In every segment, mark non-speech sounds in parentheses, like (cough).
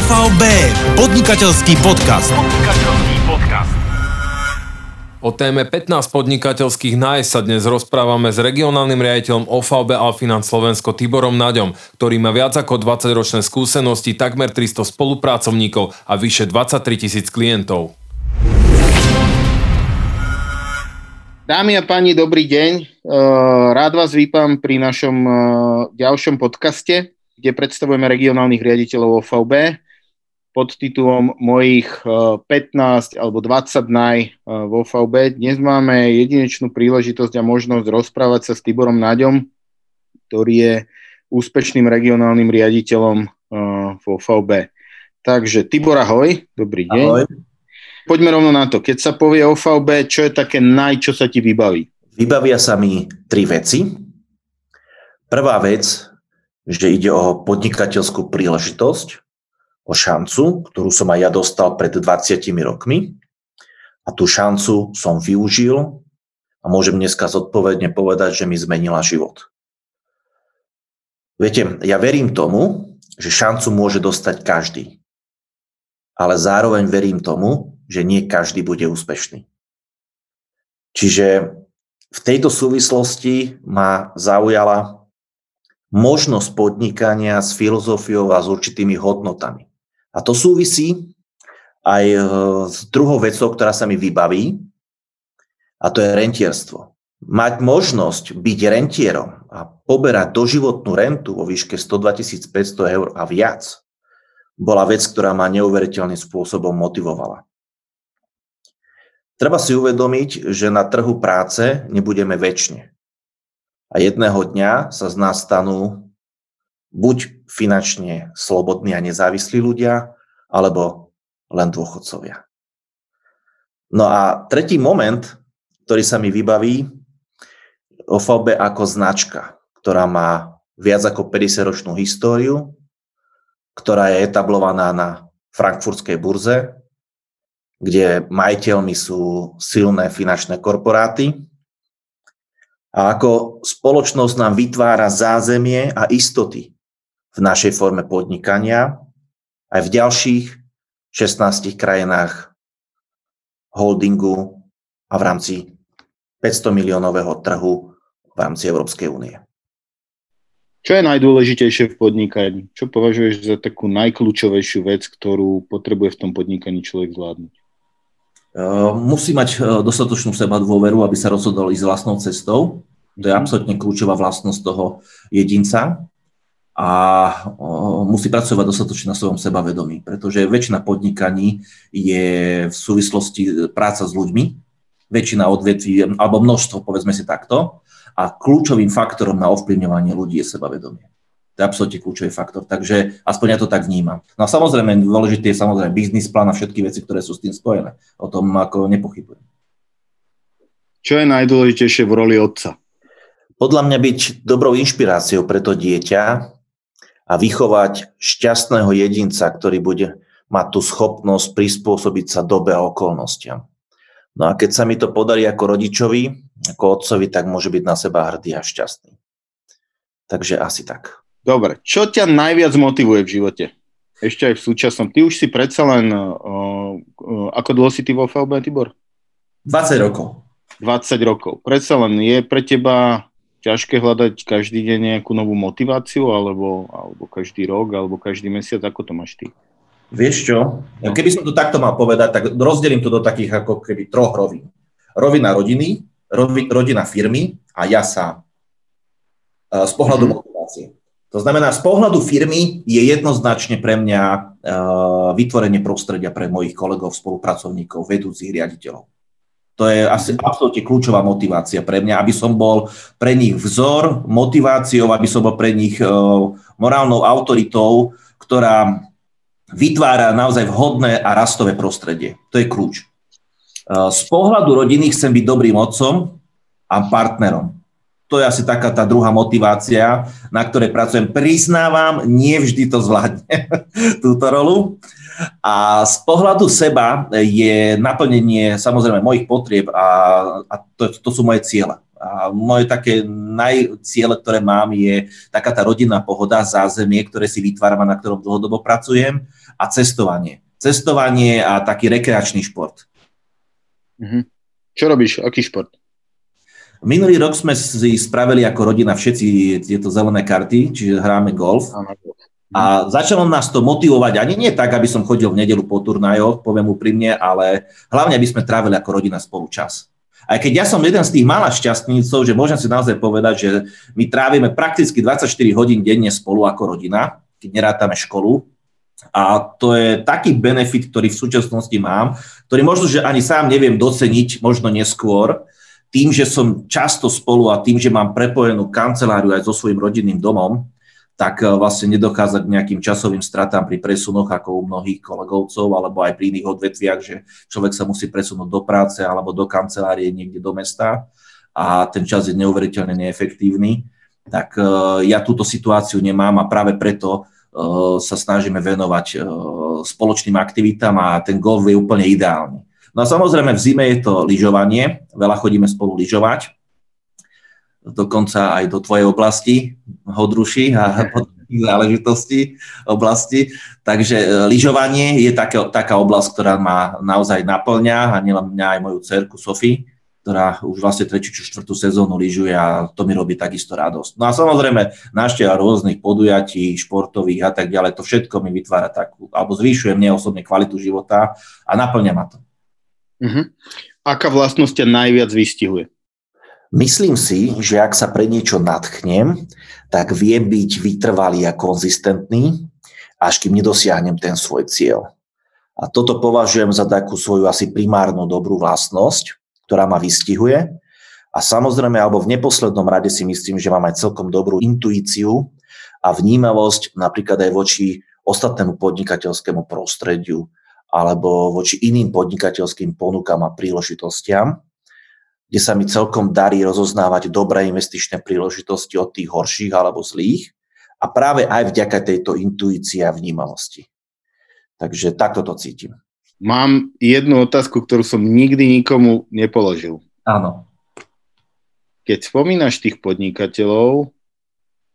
OVB, podnikateľský podcast. Podnikateľský podcast. O téme 15 podnikateľských nájsť sa dnes rozprávame s regionálnym riaditeľom OVB Alfinant Slovensko Tiborom Naďom, ktorý má viac ako 20-ročné skúsenosti, takmer 300 spolupracovníkov a vyše 23 tisíc klientov. Dámy a páni, dobrý deň. E, rád vás vítam pri našom e, ďalšom podcaste, kde predstavujeme regionálnych riaditeľov OVB pod titulom mojich 15 eh, alebo 20 naj eh, vo VB. Dnes máme jedinečnú príležitosť a možnosť rozprávať sa s Tiborom Naďom, ktorý je úspešným regionálnym riaditeľom eh, vo VB. Takže Tibor, ahoj, dobrý deň. Ahoj. Poďme rovno na to. Keď sa povie o VB, čo je také naj, čo sa ti vybaví? Vybavia sa mi tri veci. Prvá vec, že ide o podnikateľskú príležitosť, o šancu, ktorú som aj ja dostal pred 20 rokmi. A tú šancu som využil a môžem dneska zodpovedne povedať, že mi zmenila život. Viete, ja verím tomu, že šancu môže dostať každý. Ale zároveň verím tomu, že nie každý bude úspešný. Čiže v tejto súvislosti ma zaujala možnosť podnikania s filozofiou a s určitými hodnotami. A to súvisí aj e, s druhou vecou, ktorá sa mi vybaví, a to je rentierstvo. Mať možnosť byť rentierom a poberať doživotnú rentu vo výške 102 500 eur a viac, bola vec, ktorá ma neuveriteľným spôsobom motivovala. Treba si uvedomiť, že na trhu práce nebudeme väčšine. A jedného dňa sa z nás stanú buď finančne slobodní a nezávislí ľudia, alebo len dôchodcovia. No a tretí moment, ktorý sa mi vybaví, OVB ako značka, ktorá má viac ako 50-ročnú históriu, ktorá je etablovaná na frankfurtskej burze, kde majiteľmi sú silné finančné korporáty. A ako spoločnosť nám vytvára zázemie a istoty v našej forme podnikania aj v ďalších 16 krajinách holdingu a v rámci 500 miliónového trhu v rámci Európskej únie. Čo je najdôležitejšie v podnikaní? Čo považuješ za takú najkľúčovejšiu vec, ktorú potrebuje v tom podnikaní človek zvládnuť? Musí mať dostatočnú seba dôveru, aby sa rozhodol ísť vlastnou cestou. To je mhm. absolútne kľúčová vlastnosť toho jedinca a musí pracovať dostatočne na svojom sebavedomí, pretože väčšina podnikaní je v súvislosti práca s ľuďmi, väčšina odvetví, alebo množstvo, povedzme si takto, a kľúčovým faktorom na ovplyvňovanie ľudí je sebavedomie. To je absolútne kľúčový faktor, takže aspoň ja to tak vnímam. No a samozrejme, dôležitý je samozrejme biznis plán a všetky veci, ktoré sú s tým spojené. O tom ako nepochybujem. Čo je najdôležitejšie v roli otca? Podľa mňa byť dobrou inšpiráciou pre to dieťa, a vychovať šťastného jedinca, ktorý bude mať tú schopnosť prispôsobiť sa dobe a okolnostiam. No a keď sa mi to podarí ako rodičovi, ako otcovi, tak môže byť na seba hrdý a šťastný. Takže asi tak. Dobre, čo ťa najviac motivuje v živote? Ešte aj v súčasnom. Ty už si predsa len, uh, uh, ako dlho si ty vo FLB, Tibor? 20 rokov. 20 rokov. Predsa len je pre teba ťažké hľadať každý deň nejakú novú motiváciu, alebo, alebo každý rok, alebo každý mesiac, ako to máš ty? Vieš čo, keby som to takto mal povedať, tak rozdelím to do takých ako keby troch rovín. Rovina rodiny, rovi, rodina firmy a ja sám. E, z pohľadu mm-hmm. motivácie. To znamená, z pohľadu firmy je jednoznačne pre mňa uh, vytvorenie prostredia pre mojich kolegov, spolupracovníkov, vedúcich riaditeľov. To je asi absolútne kľúčová motivácia pre mňa, aby som bol pre nich vzor, motiváciou, aby som bol pre nich e, morálnou autoritou, ktorá vytvára naozaj vhodné a rastové prostredie. To je kľúč. E, z pohľadu rodiny chcem byť dobrým otcom a partnerom. To je asi taká tá druhá motivácia, na ktorej pracujem. Priznávam, nie vždy to zvládne (laughs) túto rolu, a z pohľadu seba je naplnenie samozrejme mojich potrieb a, a to, to sú moje ciele. A moje také najciele, ktoré mám, je taká tá rodinná pohoda, zázemie, ktoré si vytváram a na ktorom dlhodobo pracujem a cestovanie. Cestovanie a taký rekreačný šport. Mhm. Čo robíš? Aký šport? Minulý rok sme si spravili ako rodina všetci tieto zelené karty, čiže hráme golf. A začalo nás to motivovať, ani nie tak, aby som chodil v nedelu po turnajoch, poviem úprimne, ale hlavne, aby sme trávili ako rodina spolu čas. Aj keď ja som jeden z tých malých šťastnícov, že môžem si naozaj povedať, že my trávime prakticky 24 hodín denne spolu ako rodina, keď nerátame školu. A to je taký benefit, ktorý v súčasnosti mám, ktorý možno, že ani sám neviem doceniť, možno neskôr, tým, že som často spolu a tým, že mám prepojenú kanceláriu aj so svojím rodinným domom, tak eh, vlastne nedochádza k nejakým časovým stratám pri presunoch ako u mnohých kolegovcov alebo aj pri iných odvetviach, že človek sa musí presunúť do práce alebo do kancelárie niekde do mesta a ten čas je neuveriteľne neefektívny. Tak eh, ja túto situáciu nemám a práve preto eh, sa snažíme venovať spoločným aktivitám a ten golf je úplne ideálny. No a samozrejme v zime je to lyžovanie, veľa chodíme spolu lyžovať, dokonca aj do tvojej oblasti, Hodruši a (laughs) záležitosti oblasti. Takže e, lyžovanie je taká, taká oblasť, ktorá ma naozaj naplňa a nielen mňa aj moju cerku Sofie, ktorá už vlastne tretiu či štvrtú sezónu lyžuje a to mi robí takisto radosť. No a samozrejme návšteva rôznych podujatí, športových a tak ďalej, to všetko mi vytvára takú, alebo zvyšuje mne osobne kvalitu života a naplňa ma to. Uh-huh. Aká vlastnosť ťa najviac vystihuje? Myslím si, že ak sa pre niečo nadchnem, tak vie byť vytrvalý a konzistentný, až kým nedosiahnem ten svoj cieľ. A toto považujem za takú svoju asi primárnu dobrú vlastnosť, ktorá ma vystihuje. A samozrejme, alebo v neposlednom rade si myslím, že mám aj celkom dobrú intuíciu a vnímavosť napríklad aj voči ostatnému podnikateľskému prostrediu, alebo voči iným podnikateľským ponukám a príležitostiam, kde sa mi celkom darí rozoznávať dobré investičné príležitosti od tých horších alebo zlých a práve aj vďaka tejto intuícii a vnímavosti. Takže takto to cítim. Mám jednu otázku, ktorú som nikdy nikomu nepoložil. Áno. Keď spomínaš tých podnikateľov,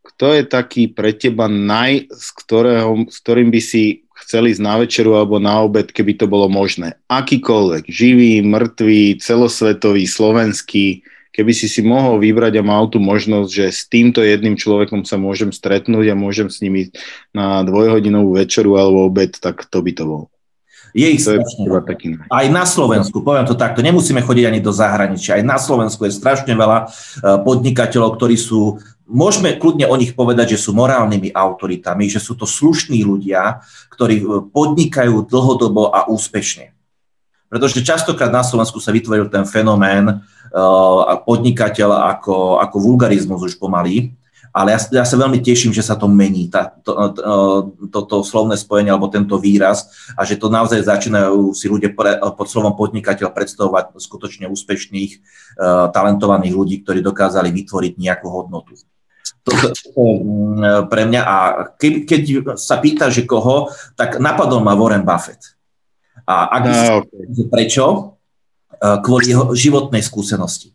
kto je taký pre teba naj, s, ktorého, s ktorým by si chceli ísť na večeru alebo na obed, keby to bolo možné. Akýkoľvek, živý, mŕtvý, celosvetový, slovenský, keby si si mohol vybrať a mal tú možnosť, že s týmto jedným človekom sa môžem stretnúť a môžem s nimi na dvojhodinovú večeru alebo obed, tak to by to bol. Je ich strašne taký... Aj na Slovensku, poviem to takto, nemusíme chodiť ani do zahraničia. Aj na Slovensku je strašne veľa eh, podnikateľov, ktorí sú môžeme kľudne o nich povedať, že sú morálnymi autoritami, že sú to slušní ľudia, ktorí e, podnikajú dlhodobo a úspešne. Pretože častokrát na Slovensku sa vytvoril ten fenomén uh, podnikateľ ako, ako vulgarizmus už pomaly, ale ja, ja sa veľmi teším, že sa to mení, tá, to, to, e, toto slovné spojenie alebo tento výraz a že to naozaj začínajú si ľudia pre, pod slovom podnikateľ predstavovať skutočne úspešných, uh, talentovaných ľudí, ktorí dokázali vytvoriť nejakú hodnotu. To, mm, pre mňa. A keď, keď sa pýta, že koho, tak napadol ma Warren Buffett. A ak no, okay. prečo? Kvôli jeho životnej skúsenosti.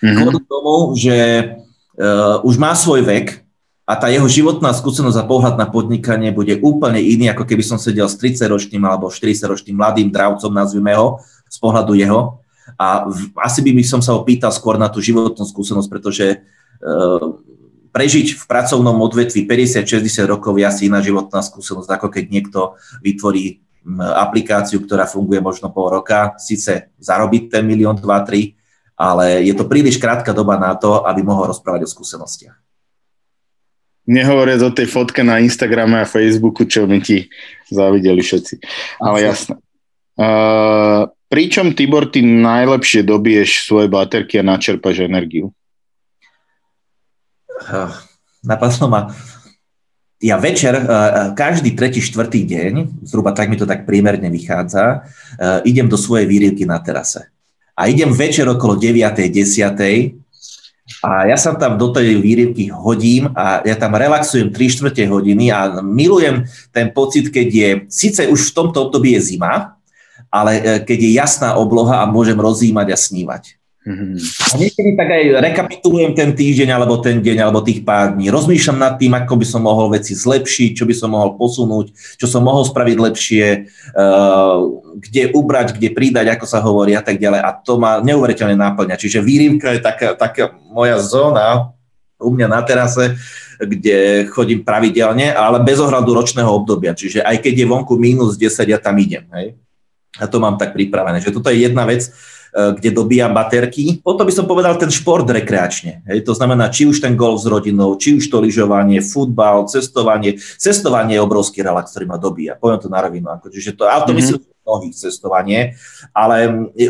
Mm-hmm. Kvôli tomu, že uh, už má svoj vek a tá jeho životná skúsenosť a pohľad na podnikanie bude úplne iný, ako keby som sedel s 30-ročným alebo 40-ročným mladým dravcom, nazvime ho, z pohľadu jeho. A v, asi by som sa opýtal skôr na tú životnú skúsenosť, pretože uh, prežiť v pracovnom odvetvi 50-60 rokov je asi iná životná skúsenosť, ako keď niekto vytvorí aplikáciu, ktorá funguje možno pol roka, síce zarobiť ten milión, dva, tri, ale je to príliš krátka doba na to, aby mohol rozprávať o skúsenostiach. Nehovoriac o tej fotke na Instagrame a Facebooku, čo mi ti zavideli všetci. Ale jasné. Uh, pričom, Tibor, ty najlepšie dobiješ svoje baterky a načerpaš energiu? Napadlo ma, ja večer, eh, eh, každý tretí, štvrtý deň, zhruba tak mi to tak prímerne vychádza, eh, idem do svojej výrivky na terase. A idem večer okolo 9. 10. A ja sa tam do tej výrivky hodím a ja tam relaxujem 3 čtvrte hodiny a milujem ten pocit, keď je, síce už v tomto období je zima, ale keď je jasná obloha a môžem rozímať a snívať. A niekedy tak aj rekapitulujem ten týždeň, alebo ten deň, alebo tých pár dní. Rozmýšľam nad tým, ako by som mohol veci zlepšiť, čo by som mohol posunúť, čo som mohol spraviť lepšie, uh, kde ubrať, kde pridať, ako sa hovorí a tak ďalej. A to ma neuveriteľne náplňa. Čiže výrivka je taká, taká moja zóna u mňa na terase, kde chodím pravidelne, ale bez ohľadu ročného obdobia. Čiže aj keď je vonku minus 10, ja tam idem. Hej? A to mám tak pripravené. Že toto je jedna vec, kde dobíjam baterky. Potom by som povedal ten šport rekreačne. Hej, to znamená, či už ten golf s rodinou, či už to lyžovanie, futbal, cestovanie. Cestovanie je obrovský relax, ktorý ma dobíja. Poviem to na rovinu. Ako, čiže to, ale to mm-hmm. myslím mnohých cestovanie, ale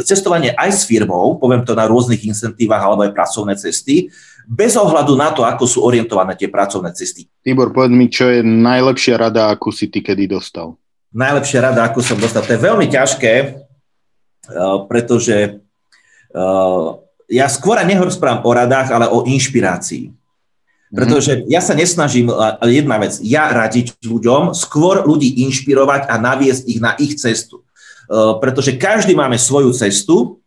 cestovanie aj s firmou, poviem to na rôznych incentívach alebo aj pracovné cesty, bez ohľadu na to, ako sú orientované tie pracovné cesty. Tibor, povedz mi, čo je najlepšia rada, akú si ty kedy dostal? Najlepšia rada, akú som dostal. To je veľmi ťažké, Eh, pretože eh, ja skôr nerozprávam o radách, ale o inšpirácii. Mhm. Pretože ja sa nesnažím, jedna vec, ja radiť ľuďom, skôr ľudí inšpirovať a naviesť ich na ich cestu. Eh, pretože každý máme svoju cestu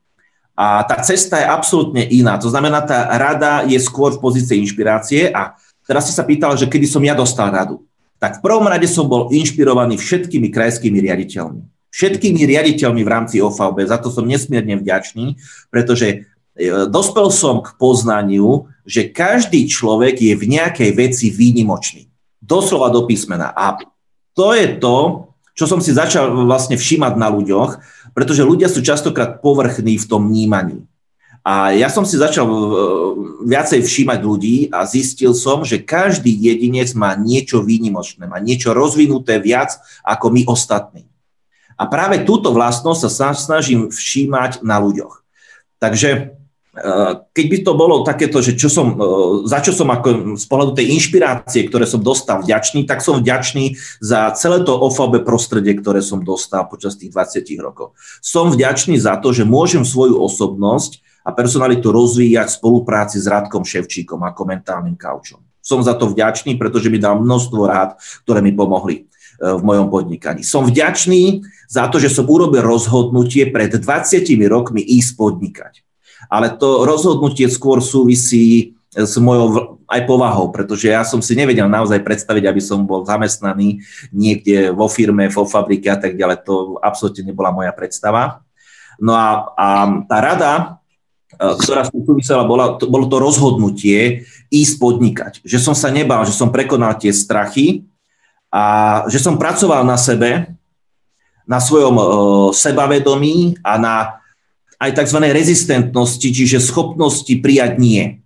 a tá cesta je absolútne iná. To znamená, tá rada je skôr v pozícii inšpirácie a teraz si sa pýtal, že kedy som ja dostal radu. Tak v prvom rade som bol inšpirovaný všetkými krajskými riaditeľmi všetkými riaditeľmi v rámci OVB. Za to som nesmierne vďačný, pretože e, dospel som k poznaniu, že každý človek je v nejakej veci výnimočný. Doslova do písmena. A to je to, čo som si začal vlastne všímať na ľuďoch, pretože ľudia sú častokrát povrchní v tom vnímaní. A ja som si začal e, viacej všímať ľudí a zistil som, že každý jedinec má niečo výnimočné, má niečo rozvinuté viac ako my ostatní. A práve túto vlastnosť sa snažím všímať na ľuďoch. Takže e, keď by to bolo takéto, že čo som, e, za čo som ako z pohľadu tej inšpirácie, ktoré som dostal vďačný, tak som vďačný za celé to OFAB prostredie, ktoré som dostal počas tých 20 rokov. Som vďačný za to, že môžem svoju osobnosť a personalitu rozvíjať v spolupráci s Radkom Ševčíkom ako mentálnym kaučom. Som za to vďačný, pretože mi dal množstvo rád, ktoré mi pomohli. E, v mojom podnikaní. Som vďačný za to, že som urobil rozhodnutie pred 20 rokmi ísť podnikať. Ale to rozhodnutie skôr súvisí s mojou aj povahou, pretože ja som si nevedel naozaj predstaviť, aby som bol zamestnaný niekde vo firme, vo fabrike a tak ďalej. To absolútne nebola moja predstava. No a, a tá rada, e, ktorá súvisela, bola, to, bolo to rozhodnutie ísť podnikať. Že som sa nebal, že som prekonal tie strachy, a že som pracoval na sebe, na svojom uh, sebavedomí a na aj tzv. rezistentnosti, čiže schopnosti prijať nie.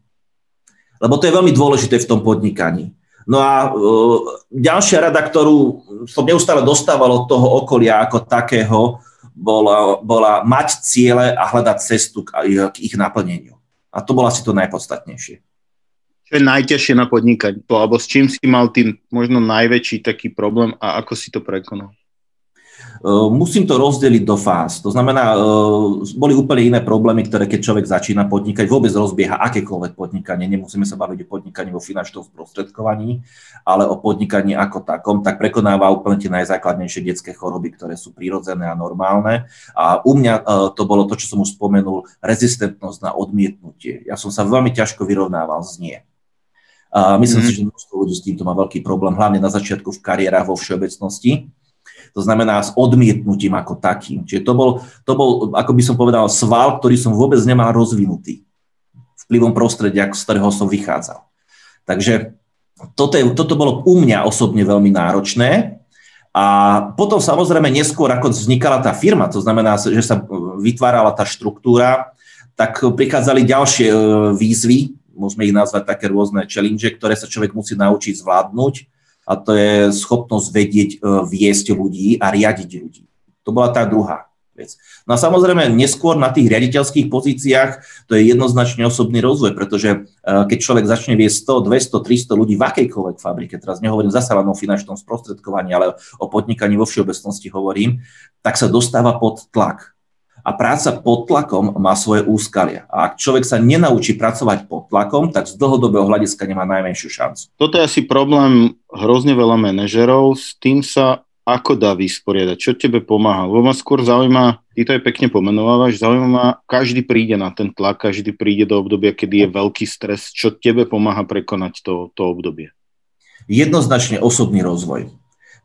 Lebo to je veľmi dôležité v tom podnikaní. No a uh, ďalšia rada, ktorú som neustále dostával od toho okolia ako takého, bola, bola mať ciele a hľadať cestu k, k ich naplneniu. A to bolo asi to najpodstatnejšie. Je najťažšie na podnikať? Alebo s čím si mal tým možno najväčší taký problém a ako si to prekonal? Musím to rozdeliť do fáz. To znamená, boli úplne iné problémy, ktoré keď človek začína podnikať, vôbec rozbieha akékoľvek podnikanie. Nemusíme sa baviť o podnikaní vo finančnom sprostredkovaní, ale o podnikaní ako takom, tak prekonáva úplne tie najzákladnejšie detské choroby, ktoré sú prírodzené a normálne. A u mňa to bolo to, čo som už spomenul, rezistentnosť na odmietnutie. Ja som sa veľmi ťažko vyrovnával s nie. A myslím mm. si, že množstvo ľudí s týmto má veľký problém, hlavne na začiatku v kariérach vo všeobecnosti. To znamená s odmietnutím ako takým. Čiže to bol, to bol, ako by som povedal, sval, ktorý som vôbec nemal rozvinutý vplyvom prostredia, z ktorého som vychádzal. Takže toto, je, toto bolo u mňa osobne veľmi náročné. A potom samozrejme neskôr, ako vznikala tá firma, to znamená, že sa vytvárala tá štruktúra, tak prichádzali ďalšie e, výzvy, môžeme ich nazvať také rôzne challenge, ktoré sa človek musí naučiť zvládnuť a to je schopnosť vedieť, e, viesť ľudí a riadiť ľudí. To bola tá druhá vec. No a samozrejme, neskôr na tých riaditeľských pozíciách to je jednoznačne osobný rozvoj, pretože e, keď človek začne viesť 100, 200, 300 ľudí v akejkoľvek fabrike, teraz nehovorím zasa len o finančnom sprostredkovaní, ale o podnikaní vo všeobecnosti hovorím, tak sa dostáva pod tlak a práca pod tlakom má svoje úskalia. A ak človek sa nenaučí pracovať pod tlakom, tak z dlhodobého hľadiska nemá najmenšiu šancu. Toto je asi problém hrozne veľa manažerov. S tým sa ako dá vysporiadať? Čo tebe pomáha? Lebo ma skôr zaujíma, ty to aj pekne pomenovávaš, zaujíma ma, každý príde na ten tlak, každý príde do obdobia, kedy je veľký stres. Čo tebe pomáha prekonať to, to obdobie? Jednoznačne osobný rozvoj.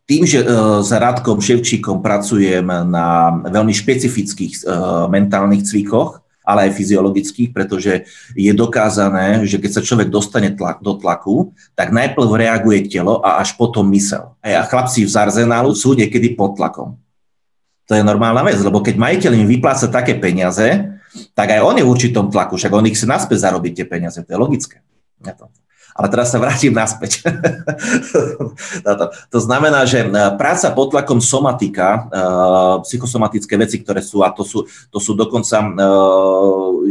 Tým, že uh, s Radkom Ševčíkom pracujem na veľmi špecifických uh, mentálnych cvikoch, ale aj fyziologických, pretože je dokázané, že keď sa človek dostane tlak, do tlaku, tak najprv reaguje telo a až potom mysel. A chlapci v Zarzenálu sú niekedy pod tlakom. To je normálna vec, lebo keď majiteľ im vypláca také peniaze, tak aj on je v určitom tlaku, však on ich si naspäť zarobiť tie peniaze, to je logické. Ale teraz sa vrátim naspäť. (laughs) to znamená, že e, práca pod tlakom somatika, e, psychosomatické veci, ktoré sú, a to sú, to sú dokonca, e,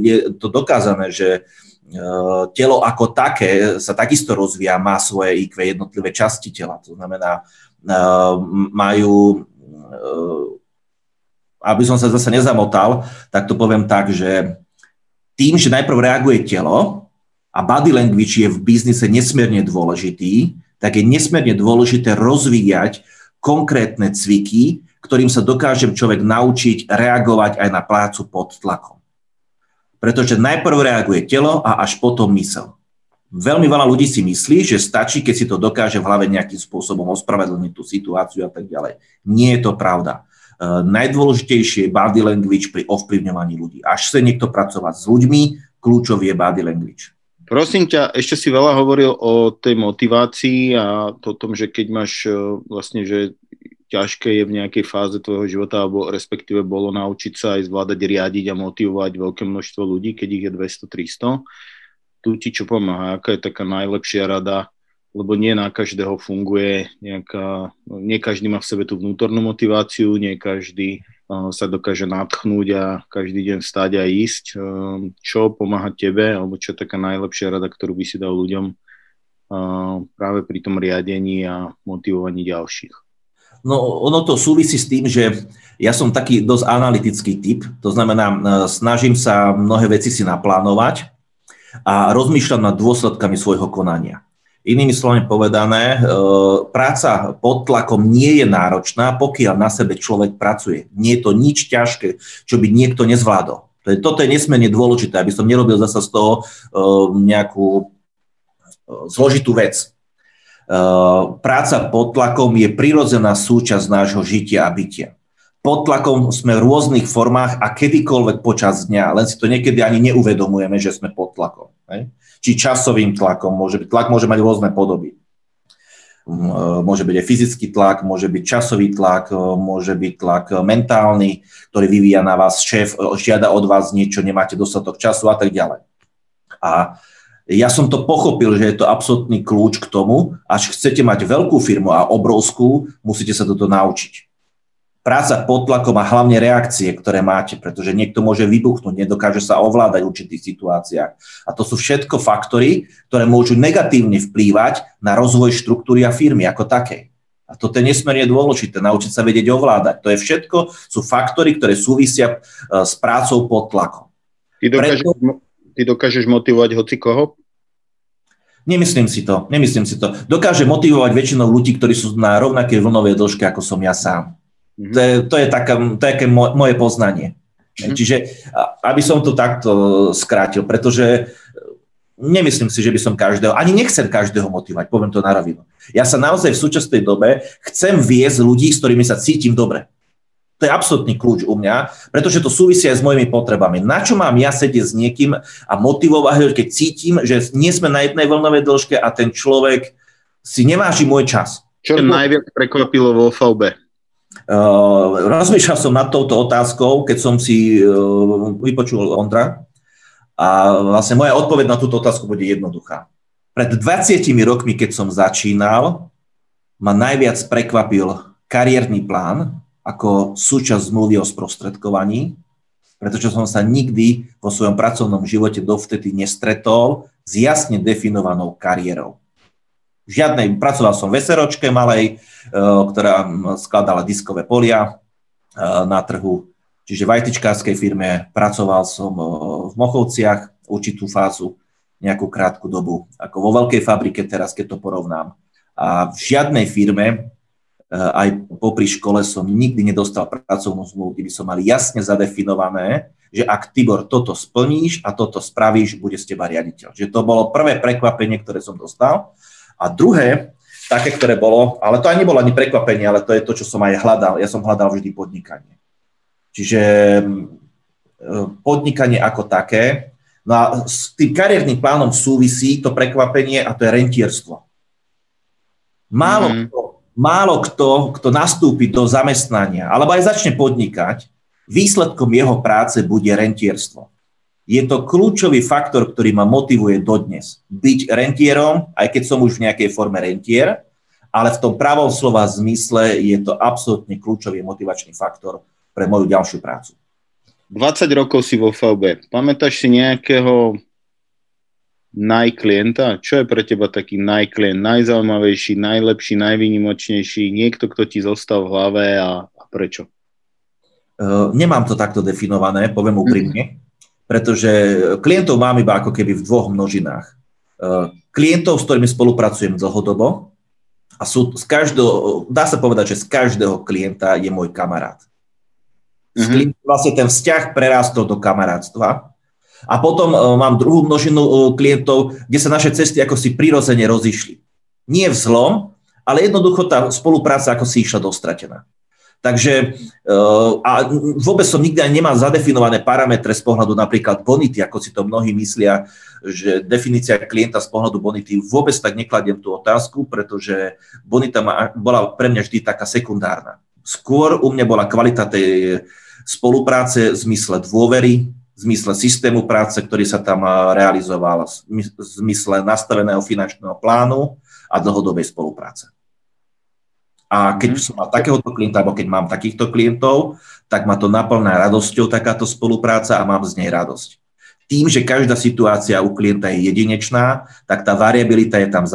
je to dokázané, že telo ako také sa takisto rozvíja, má svoje IQ, jednotlivé časti tela. To znamená, majú, aby som sa zase nezamotal, tak to poviem tak, že tým, že najprv reaguje telo, a body language je v biznise nesmierne dôležitý, tak je nesmierne dôležité rozvíjať konkrétne cviky, ktorým sa dokáže človek naučiť reagovať aj na plácu pod tlakom. Pretože najprv reaguje telo a až potom mysel. Veľmi veľa ľudí si myslí, že stačí, keď si to dokáže v hlave nejakým spôsobom ospravedlniť tú situáciu a tak ďalej. Nie je to pravda. Uh, najdôležitejšie je body language pri ovplyvňovaní ľudí. Až chce niekto pracovať s ľuďmi, kľúčový je body language. Prosím ťa, ešte si veľa hovoril o tej motivácii a o tom, že keď máš e, vlastne, že ťažké je v nejakej fáze tvojho života, alebo respektíve bolo naučiť sa aj zvládať riadiť a motivovať veľké množstvo ľudí, keď ich je 200-300. Tu ti čo pomáha? Aká je taká najlepšia rada? Lebo nie na každého funguje nejaká, nie každý má v sebe tú vnútornú motiváciu, nie každý sa dokáže natchnúť a každý deň stať a ísť. Čo pomáha tebe, alebo čo je taká najlepšia rada, ktorú by si dal ľuďom práve pri tom riadení a motivovaní ďalších? No, ono to súvisí s tým, že ja som taký dosť analytický typ, to znamená, snažím sa mnohé veci si naplánovať a rozmýšľam nad dôsledkami svojho konania. Inými slovami povedané, e, práca pod tlakom nie je náročná, pokiaľ na sebe človek pracuje. Nie je to nič ťažké, čo by niekto nezvládol. Toto je nesmierne dôležité, aby som nerobil zasa z toho e, nejakú e, zložitú vec. Práca pod tlakom je prirodzená súčasť nášho žitia a bytia. Pod tlakom sme v rôznych formách a kedykoľvek počas dňa, len si to niekedy ani neuvedomujeme, že sme pod tlakom. Hej? či časovým tlakom. Môže byť, tlak môže mať rôzne podoby. Môže byť aj fyzický tlak, môže byť časový tlak, môže byť tlak mentálny, ktorý vyvíja na vás šéf, žiada od vás niečo, nemáte dostatok času a tak ďalej. A ja som to pochopil, že je to absolútny kľúč k tomu, až chcete mať veľkú firmu a obrovskú, musíte sa toto naučiť práca pod tlakom a hlavne reakcie, ktoré máte, pretože niekto môže vybuchnúť, nedokáže sa ovládať v určitých situáciách. A to sú všetko faktory, ktoré môžu negatívne vplývať na rozvoj štruktúry a firmy ako takej. A toto je nesmierne dôležité, naučiť sa vedieť ovládať. To je všetko, sú faktory, ktoré súvisia e, s prácou pod tlakom. Ty dokážeš, Preto, ty dokážeš motivovať hoci koho? Nemyslím si to, nemyslím si to. Dokáže motivovať väčšinou ľudí, ktorí sú na rovnakej vlnovej dĺžke, ako som ja sám. Mm-hmm. To je, to je taká, to je také moje poznanie. Mm-hmm. Čiže aby som to takto skrátil, pretože nemyslím si, že by som každého, ani nechcem každého motivovať, poviem to na rovinu. Ja sa naozaj v súčasnej dobe chcem viesť ľudí, s ktorými sa cítim dobre. To je absolútny kľúč u mňa, pretože to súvisia aj s mojimi potrebami. Na čo mám ja sedieť s niekým a motivovať ho, keď cítim, že nie sme na jednej vlnovej dĺžke a ten človek si neváži môj čas. Čo najviac prekvapilo vo VB? Uh, rozmýšľal som nad touto otázkou, keď som si uh, vypočul Ondra a vlastne moja odpoveď na túto otázku bude jednoduchá. Pred 20 rokmi, keď som začínal, ma najviac prekvapil kariérny plán ako súčasť zmluvy o sprostredkovaní, pretože som sa nikdy vo svojom pracovnom živote dovtedy nestretol s jasne definovanou kariérou žiadnej, pracoval som v SROčke malej, e, ktorá skladala diskové polia e, na trhu, čiže v ITčkárskej firme pracoval som e, v Mochovciach určitú fázu, nejakú krátku dobu, ako vo veľkej fabrike teraz, keď to porovnám. A v žiadnej firme aj popri škole som nikdy nedostal pracovnú zmluvu, kde by som mal jasne zadefinované, že ak Tibor toto splníš a toto spravíš, bude z teba riaditeľ. Že to bolo prvé prekvapenie, ktoré som dostal. A druhé, také, ktoré bolo, ale to ani nebolo ani prekvapenie, ale to je to, čo som aj hľadal. Ja som hľadal vždy podnikanie. Čiže podnikanie ako také. No a s tým kariérnym plánom súvisí to prekvapenie a to je rentierstvo. Málo mm. kto málo kto, kto nastúpi do zamestnania alebo aj začne podnikať, výsledkom jeho práce bude rentierstvo. Je to kľúčový faktor, ktorý ma motivuje dodnes. Byť rentierom, aj keď som už v nejakej forme rentier, ale v tom pravom slova zmysle je to absolútne kľúčový motivačný faktor pre moju ďalšiu prácu. 20 rokov si vo VB. Pamätáš si nejakého najklienta? Čo je pre teba taký najklient, najzaujímavejší, najlepší, najvýnimočnejší, niekto, kto ti zostal v hlave a, a prečo? Uh, nemám to takto definované, poviem úprimne, mm. Pretože klientov mám iba ako keby v dvoch množinách. Uh, klientov, s ktorými spolupracujem dlhodobo a sú z každého, dá sa povedať, že z každého klienta je môj kamarát. Mm-hmm. Vlastne ten vzťah prerástol do kamarátstva a potom e, mám druhú množinu klientov, kde sa naše cesty ako si prirodzene rozišli. Nie v zlom, ale jednoducho tá spolupráca ako si išla dostratená. Takže e, a vôbec som nikdy ani nemal zadefinované parametre z pohľadu napríklad bonity, ako si to mnohí myslia, že definícia klienta z pohľadu bonity, vôbec tak nekladiem tú otázku, pretože bonita bola pre mňa vždy taká sekundárna. Skôr u mňa bola kvalita tej spolupráce v zmysle dôvery, v zmysle systému práce, ktorý sa tam realizoval, v zmysle nastaveného finančného plánu a dlhodobej spolupráce. A keď mhm. som mal takéhoto klienta, alebo keď mám takýchto klientov, tak ma to naplná radosťou takáto spolupráca a mám z nej radosť. Tým, že každá situácia u klienta je jedinečná, tak tá variabilita je tam e,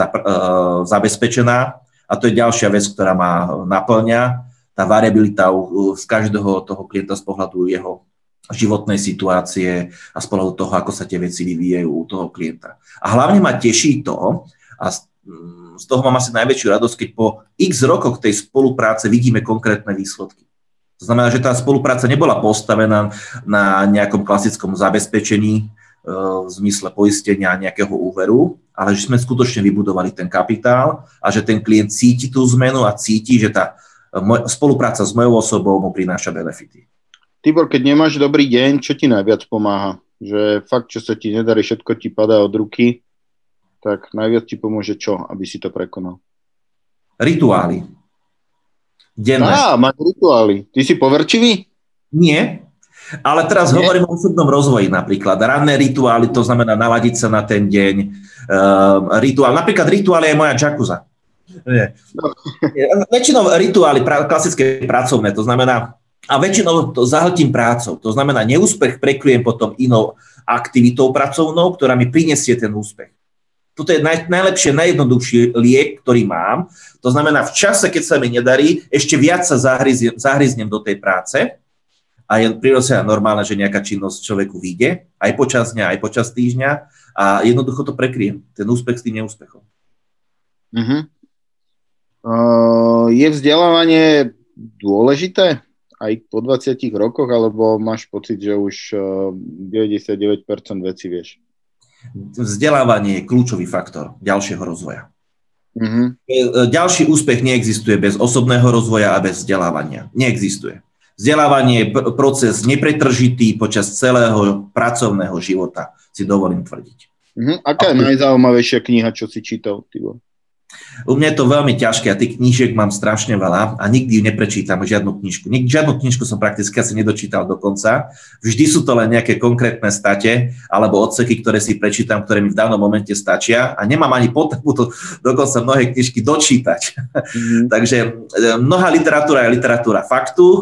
zabezpečená a to je ďalšia vec, ktorá ma naplňa. Tá variabilita z každého toho klienta z pohľadu jeho životnej situácie a z pohľadu toho, ako sa tie veci vyvíjajú u toho klienta. A hlavne ma teší to, a z toho mám asi najväčšiu radosť, keď po x rokoch tej spolupráce vidíme konkrétne výsledky. To znamená, že tá spolupráca nebola postavená na nejakom klasickom zabezpečení e, v zmysle poistenia nejakého úveru, ale že sme skutočne vybudovali ten kapitál a že ten klient cíti tú zmenu a cíti, že tá e, spolupráca s mojou osobou mu prináša benefity. Tibor, keď nemáš dobrý deň, čo ti najviac pomáha? Že fakt, čo sa ti nedarí, všetko ti padá od ruky, tak najviac ti pomôže čo, aby si to prekonal? Rituály. Denné. Á, máš rituály. Ty si poverčivý? Nie, ale teraz Nie? hovorím o osobnom rozvoji napríklad. Ranné rituály, to znamená naladiť sa na ten deň. Uh, rituál, napríklad rituál je moja džakuza. Nie. No. Väčšinou rituály pra, klasické pracovné, to znamená a väčšinou to zahltím prácou. To znamená, neúspech prekryjem potom inou aktivitou pracovnou, ktorá mi prinesie ten úspech. Toto je naj, najlepšie, najjednoduchší liek, ktorý mám. To znamená, v čase, keď sa mi nedarí, ešte viac sa zahryznem, zahryznem do tej práce a je prirodzene normálne, že nejaká činnosť človeku vyjde, aj počas dňa, aj počas týždňa a jednoducho to prekryjem, ten úspech s tým neúspechom. Uh-huh. Uh, je vzdelávanie dôležité? aj po 20 rokoch, alebo máš pocit, že už 99% eh, veci vieš? Vzdelávanie je kľúčový faktor ďalšieho rozvoja. Mm-hmm. Ďalší úspech neexistuje bez osobného rozvoja a bez vzdelávania. Neexistuje. Vzdelávanie je proces nepretržitý počas celého pracovného života, si dovolím tvrdiť. Mm-hmm. Aká je najzaujímavejšia kniha, čo si čítal, Tibor? U mňa je to veľmi ťažké a tých knížiek mám strašne veľa a nikdy ju neprečítam, žiadnu knižku. Nik, žiadnu knižku som prakticky asi nedočítal dokonca. Vždy sú to len nejaké konkrétne state alebo odseky, ktoré si prečítam, ktoré mi v danom momente stačia a nemám ani potrebu to (laughs) dokonca mnohé knižky dočítať. Mm-hmm. (laughs) Takže e, mnohá literatúra je literatúra faktu. E,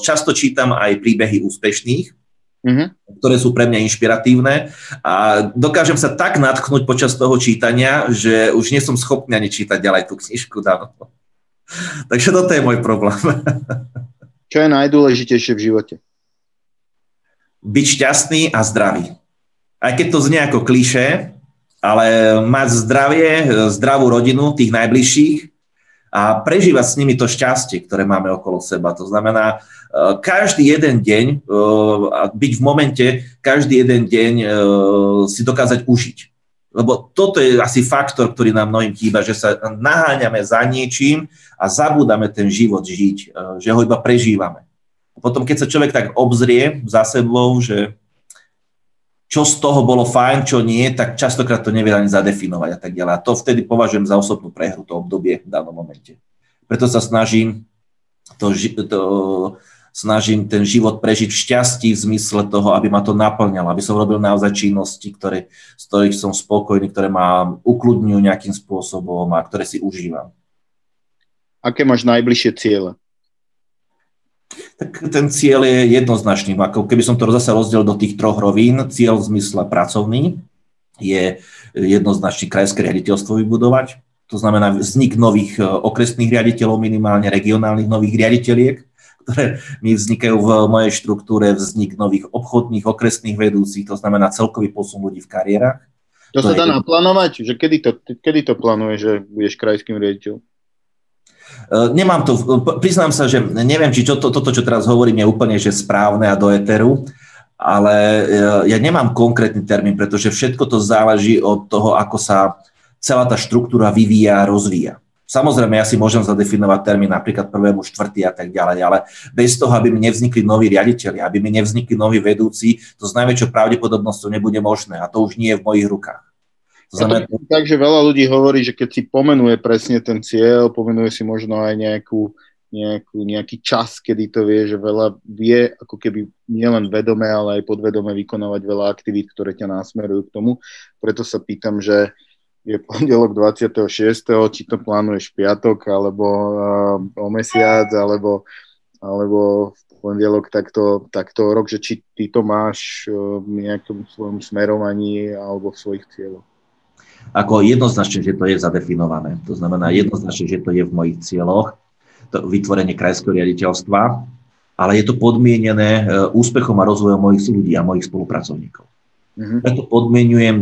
často čítam aj príbehy úspešných, mm-hmm. ktoré sú pre mňa inšpiratívne a dokážem sa tak natknúť počas toho čítania, že už nie som schopný ani čítať ďalej tú knižku. Dáno. (laughs) Takže toto je môj problém. (laughs) Čo je najdôležitejšie v živote? Byť šťastný a zdravý. Aj keď to znie ako kliše, ale mať zdravie, zdravú rodinu, tých najbližších a prežívať s nimi to šťastie, ktoré máme okolo seba. To znamená, každý jeden deň, e, byť v momente, každý jeden deň e, si dokázať užiť. Lebo toto je asi faktor, ktorý nám mnohým chýba, že sa naháňame za niečím a zabúdame ten život žiť, že ho iba prežívame. Potom, keď sa človek tak obzrie za sebou, že čo z toho bolo fajn, čo nie, tak častokrát to nevie ani zadefinovať a tak ďalej. A to vtedy považujem za osobnú prehru, to obdobie v danom momente. Preto sa snažím, to, to, snažím ten život prežiť v šťastí v zmysle toho, aby ma to naplňalo, aby som robil naozaj činnosti, ktoré, z ktorých som spokojný, ktoré ma ukludňujú nejakým spôsobom a ktoré si užívam. Aké máš najbližšie ciele? Tak ten cieľ je jednoznačný. Ako keby som to zase rozdelil do tých troch rovín, cieľ v zmysle pracovný je jednoznačný krajské riaditeľstvo vybudovať. To znamená vznik nových e, okresných riaditeľov, minimálne regionálnych nových riaditeľiek, ktoré mi vznikajú v mojej štruktúre, vznik nových obchodných okresných vedúcich, to znamená celkový posun ľudí v kariérach. To, to sa dá je... naplánovať? Že kedy to, kedy to plánuješ, že budeš krajským riaditeľom? E, nemám to, priznám sa, že neviem, či čo, to, toto, čo teraz hovorím, je úplne že správne a do eteru, ale e, ja nemám konkrétny termín, pretože všetko to záleží od toho, ako sa celá tá štruktúra vyvíja a rozvíja. Samozrejme, ja si môžem zadefinovať termín napríklad prvému, štvrtý a tak ďalej, ale bez toho, aby mi nevznikli noví riaditeľi, aby mi nevznikli noví vedúci, to s najväčšou pravdepodobnosťou nebude možné a to už nie je v mojich rukách. Znamená... to tak, že veľa ľudí hovorí, že keď si pomenuje presne ten cieľ, pomenuje si možno aj nejakú, nejakú, nejaký čas, kedy to vie, že veľa vie ako keby nielen vedome, ale aj podvedome vykonávať veľa aktivít, ktoré ťa násmerujú k tomu. Preto sa pýtam, že je pondelok 26. či to plánuješ piatok, alebo uh, o mesiac, alebo, alebo v pondelok takto, takto rok, že či ty to máš uh, v nejakom svojom smerovaní alebo v svojich cieľoch ako jednoznačne, že to je zadefinované. To znamená jednoznačne, že to je v mojich cieľoch, to vytvorenie krajského riaditeľstva, ale je to podmienené e, úspechom a rozvojom mojich ľudí a mojich spolupracovníkov. Mm-hmm. Preto podmienujem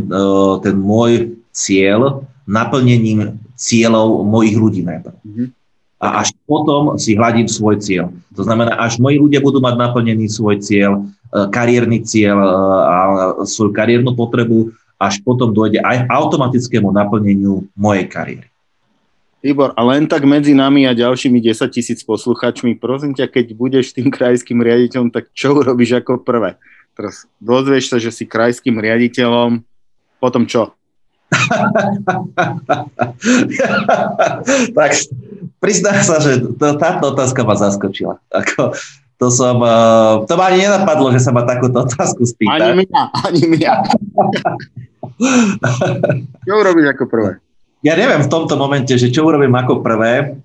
ten môj cieľ naplnením cieľov mojich ľudí najprv. Mm-hmm. A až potom si hľadím svoj cieľ. To znamená, až moji ľudia budú mať naplnený svoj cieľ, e, kariérny cieľ a svoju kariérnu potrebu, až potom dojde aj automatickému naplneniu mojej kariéry. Tibor, a len tak medzi nami a ďalšími 10 tisíc posluchačmi, prosím ťa, keď budeš tým krajským riaditeľom, tak čo urobíš ako prvé? Teraz dozvieš sa, že si krajským riaditeľom, potom čo? (laughs) tak priznám sa, že to, táto otázka ma zaskočila. Ako, to som, uh, to ma ani nenapadlo, že sa ma takúto otázku spýta. Ani mňa, ani mňa. (laughs) čo urobíš ako prvé? Ja neviem v tomto momente, že čo urobím ako prvé,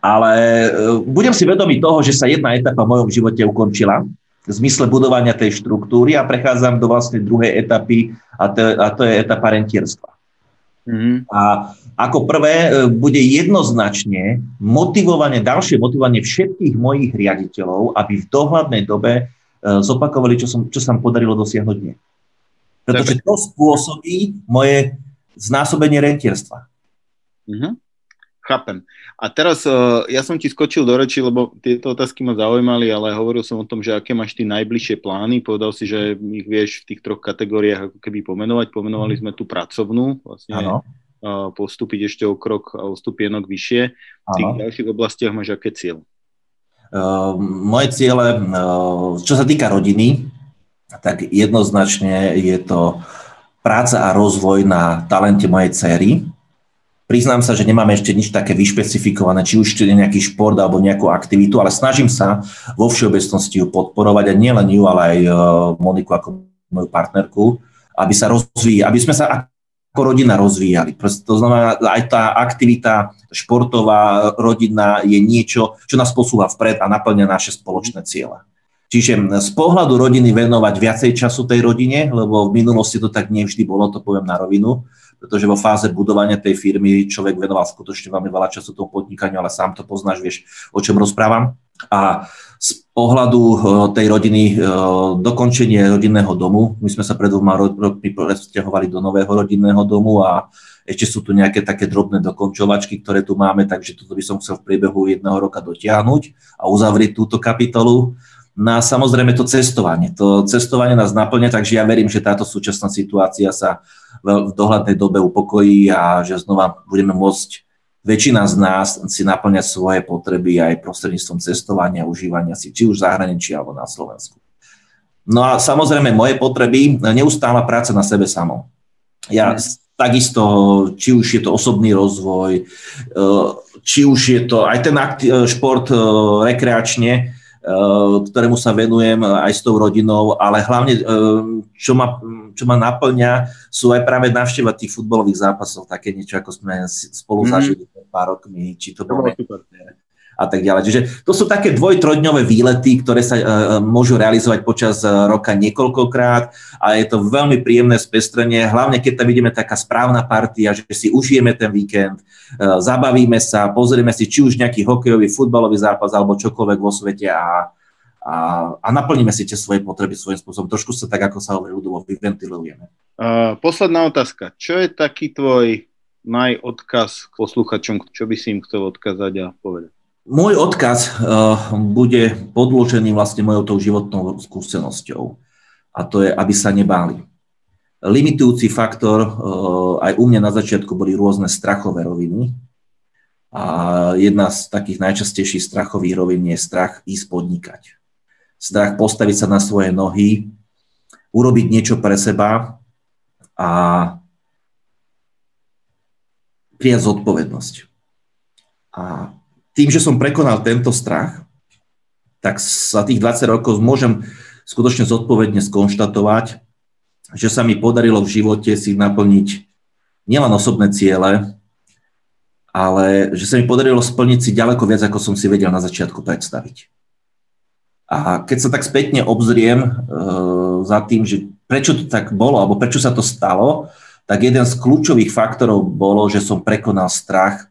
ale uh, budem si vedomý toho, že sa jedna etapa v mojom živote ukončila v zmysle budovania tej štruktúry a prechádzam do vlastne druhej etapy a to, a to je etapa rentierstva. Mm-hmm. A ako prvé e, bude jednoznačne motivovanie, ďalšie motivovanie všetkých mojich riaditeľov, aby v dohľadnej dobe e, zopakovali, čo, som, čo sa nám podarilo dosiahnuť dne. Pretože to spôsobí moje znásobenie rentierstva. Mm-hmm. Chápem. A teraz uh, ja som ti skočil do reči, lebo tieto otázky ma zaujímali, ale hovoril som o tom, že aké máš ty najbližšie plány. Povedal si, že ich vieš v tých troch kategóriách ako keby pomenovať. Pomenovali sme tu pracovnú, vlastne ano. uh, postúpiť ešte o krok a o stupienok vyššie. V tých ano. ďalších oblastiach máš aké cieľ? Uh, moje ciele, uh, čo sa týka rodiny, tak jednoznačne je to práca a rozvoj na talente mojej cery Priznám sa, že nemám ešte nič také vyšpecifikované, či už nejaký šport alebo nejakú aktivitu, ale snažím sa vo všeobecnosti ju podporovať a nielen ju, ale aj e, Moniku ako moju partnerku, aby sa rozvíjali, aby sme sa ako rodina rozvíjali. To znamená, aj tá aktivita športová, rodina je niečo, čo nás posúva vpred a naplňa naše spoločné ciele. Čiže z pohľadu rodiny venovať viacej času tej rodine, lebo v minulosti to tak nevždy bolo, to poviem na rovinu, pretože vo fáze budovania tej firmy človek venoval skutočne veľmi veľa času tomu podnikaniu, ale sám to poznáš, vieš, o čom rozprávam. A z pohľadu e, tej rodiny, e, dokončenie rodinného domu, my sme sa pred dvoma rokmi presťahovali do nového rodinného domu a ešte sú tu nejaké také drobné dokončovačky, ktoré tu máme, takže toto by som chcel v priebehu jedného roka dotiahnuť a uzavrieť túto kapitolu. No a samozrejme to cestovanie. To cestovanie nás naplňa, takže ja verím, že táto súčasná situácia sa v dohľadnej dobe upokojí a že znova budeme môcť väčšina z nás si naplňať svoje potreby aj prostredníctvom cestovania, užívania si, či už v zahraničí alebo na Slovensku. No a samozrejme moje potreby, neustála práca na sebe samom. Ja takisto, či už je to osobný rozvoj, eh, či už je to aj ten šport eh, rekreačne, Eh, ktorému sa venujem aj s tou rodinou, ale hlavne, eh, čo ma, čo ma naplňa, sú aj práve návšteva tých futbalových zápasov, také niečo, ako sme spolu mm. zažili pár rokmi, či to bolo a tak ďalej. Čiže to sú také dvoj, trojdňové výlety, ktoré sa uh, môžu realizovať počas roka niekoľkokrát a je to veľmi príjemné spestrenie, hlavne keď tam vidíme taká správna partia, že si užijeme ten víkend, uh, zabavíme sa, pozrieme si či už nejaký hokejový, futbalový zápas alebo čokoľvek vo svete a, a, a naplníme si tie svoje potreby svojím spôsobom. Trošku sa tak, ako sa hovorí ľudovo, vyventilujeme. Uh, posledná otázka. Čo je taký tvoj najodkaz k posluchačom, čo by si im chcel odkazať a povedať? Môj odkaz uh, bude podložený vlastne mojou tou životnou skúsenosťou a to je, aby sa nebáli. Limitujúci faktor uh, aj u mňa na začiatku boli rôzne strachové roviny a jedna z takých najčastejších strachových rovín je strach ísť podnikať. Strach postaviť sa na svoje nohy, urobiť niečo pre seba a prijať zodpovednosť. A tým, že som prekonal tento strach, tak za tých 20 rokov môžem skutočne zodpovedne skonštatovať, že sa mi podarilo v živote si naplniť nielen osobné ciele, ale že sa mi podarilo splniť si ďaleko viac, ako som si vedel na začiatku predstaviť. A keď sa tak spätne obzriem e, za tým, že prečo to tak bolo, alebo prečo sa to stalo, tak jeden z kľúčových faktorov bolo, že som prekonal strach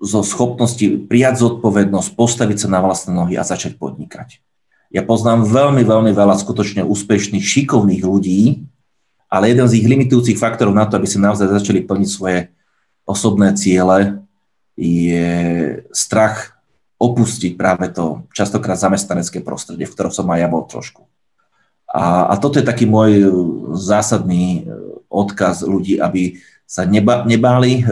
zo schopnosti prijať zodpovednosť, postaviť sa na vlastné nohy a začať podnikať. Ja poznám veľmi, veľmi veľa skutočne úspešných, šikovných ľudí, ale jeden z ich limitujúcich faktorov na to, aby si naozaj začali plniť svoje osobné ciele, je strach opustiť práve to častokrát zamestnanecké prostredie, v ktorom som aj ja bol trošku. A, a toto je taký môj zásadný odkaz ľudí, aby sa neba, nebáli eh,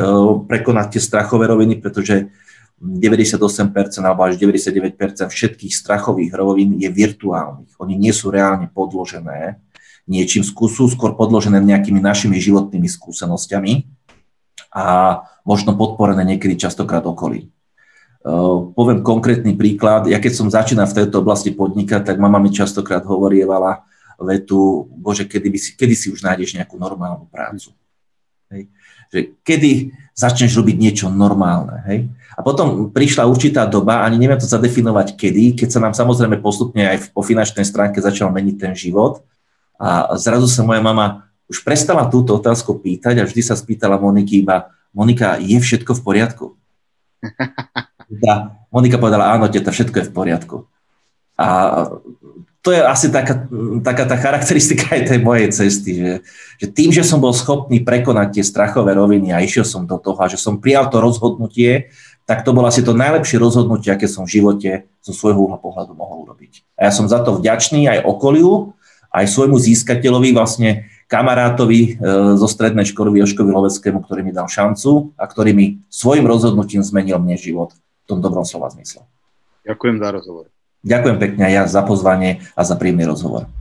prekonať tie strachové roviny, pretože 98% alebo až 99% všetkých strachových rovín je virtuálnych. Oni nie sú reálne podložené niečím, sú skôr podložené nejakými našimi životnými skúsenosťami a možno podporené niekedy častokrát okolí. Uh, poviem konkrétny príklad. Ja keď som začínal v tejto oblasti podnikať, tak mama mi častokrát hovorievala vetu, bože, kedy, by si, kedy si už nájdeš nejakú normálnu prácu. Hej. Že kedy začneš robiť niečo normálne. Hej. A potom prišla určitá doba, ani neviem to zadefinovať kedy, keď sa nám samozrejme postupne aj po finančnej stránke začal meniť ten život. A zrazu sa moja mama už prestala túto otázku pýtať a vždy sa spýtala Moniky iba, Monika, je všetko v poriadku? (laughs) Da. Monika povedala, áno, teta, všetko je v poriadku. A to je asi taká, taká tá charakteristika aj tej mojej cesty, že, že tým, že som bol schopný prekonať tie strachové roviny a išiel som do toho a že som prijal to rozhodnutie, tak to bolo asi to najlepšie rozhodnutie, aké som v živote zo svojho uhla pohľadu mohol urobiť. A ja som za to vďačný aj okoliu, aj svojmu získateľovi, vlastne kamarátovi e, zo strednej školy Joškovi Loveckému, ktorý mi dal šancu a ktorý mi svojim rozhodnutím zmenil mne život v tom dobrom slova zmysle. Ďakujem za rozhovor. Ďakujem pekne aj ja za pozvanie a za príjemný rozhovor.